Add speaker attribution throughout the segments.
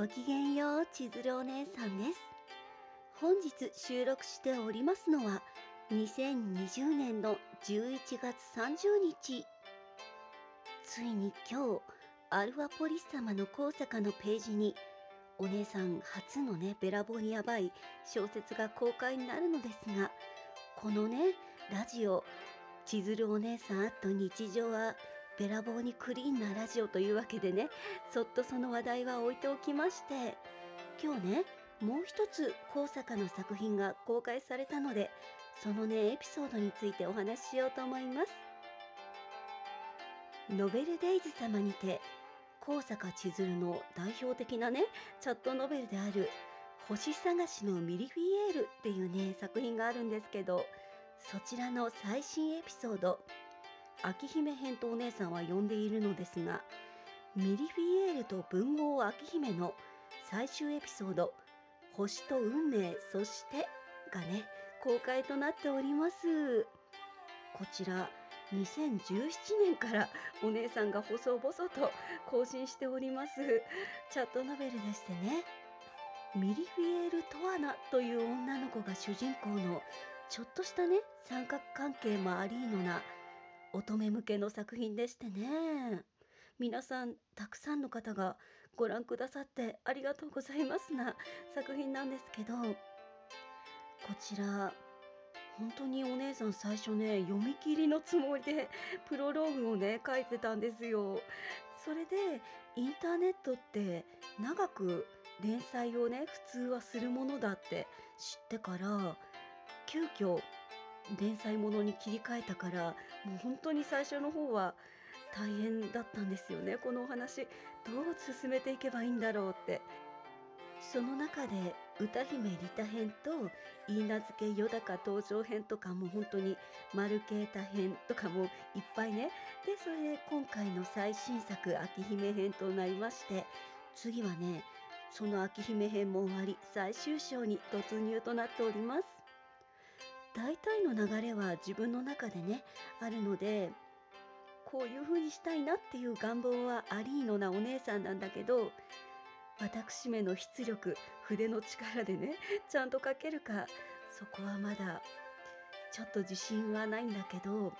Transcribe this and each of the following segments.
Speaker 1: ごきげんよう、千鶴お姉さんです。本日収録しておりますのは、2020年の11月30日。ついに今日、アルファポリス様の高坂のページに、お姉さん初のね、べらぼうにやばい小説が公開になるのですが、このね、ラジオ、千鶴お姉さんと日常はべらぼうにクリーンなラジオというわけでねそっとその話題は置いておきまして今日ねもう一つ高坂の作品が公開されたのでそのねエピソードについてお話ししようと思います。ノベルデイズ様にて高坂千鶴の代表的なねチャットノベルである星探しのミリフィエールっていうね作品があるんですけどそちらの最新エピソード秋姫編とお姉さんは呼んでいるのですがミリフィエールと文豪秋姫の最終エピソード「星と運命そして」がね公開となっております。こちら2017年からお姉さんが細々と更新しております。チャットノベルでしてねミリフィエール・トアナという女の子が主人公のちょっとしたね三角関係もありーのな乙女向けの作品でしてね。皆さんたくさんの方がご覧くださってありがとうございますな作品なんですけど。こちら本当にお姉さん最初ね読み切りのつもりでプロローグをね書いてたんですよ。それでインターネットって長く連載をね普通はするものだって知ってから急遽連載ものに切り替えたからもう本当に最初の方は大変だったんですよねこのお話。どう進めていけばいいんだろうって。その中で歌姫リタ編と言い名付けよだか登場編とかも本当に丸啓太編とかもいっぱいね。でそれで今回の最新作秋姫編となりまして次はねその秋姫編も終わり最終章に突入となっております。大体の流れは自分の中でねあるのでこういう風にしたいなっていう願望はありーのなお姉さんなんだけど私めの出力筆の力でねちゃんと書けるかそこはまだちょっと自信はないんだけど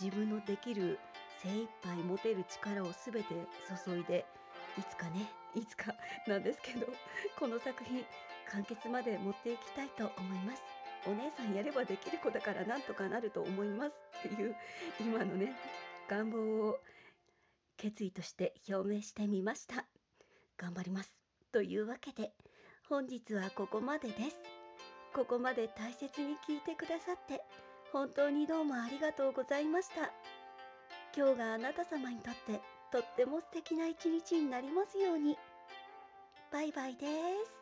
Speaker 1: 自分のできる精一杯持てる力を全て注いでいつかねいつかなんですけどこの作品完結まで持っていきたいと思います。お姉さんやればできる子だからなんとかなると思いますっていう今のね願望を決意として表明してみました。頑張ります。というわけで本日はここまでです。ここまで大切に聞いてくださって本当にどうもありがとうございました。今日があなた様にとってとっても素敵な一日になりますように。バイバイです。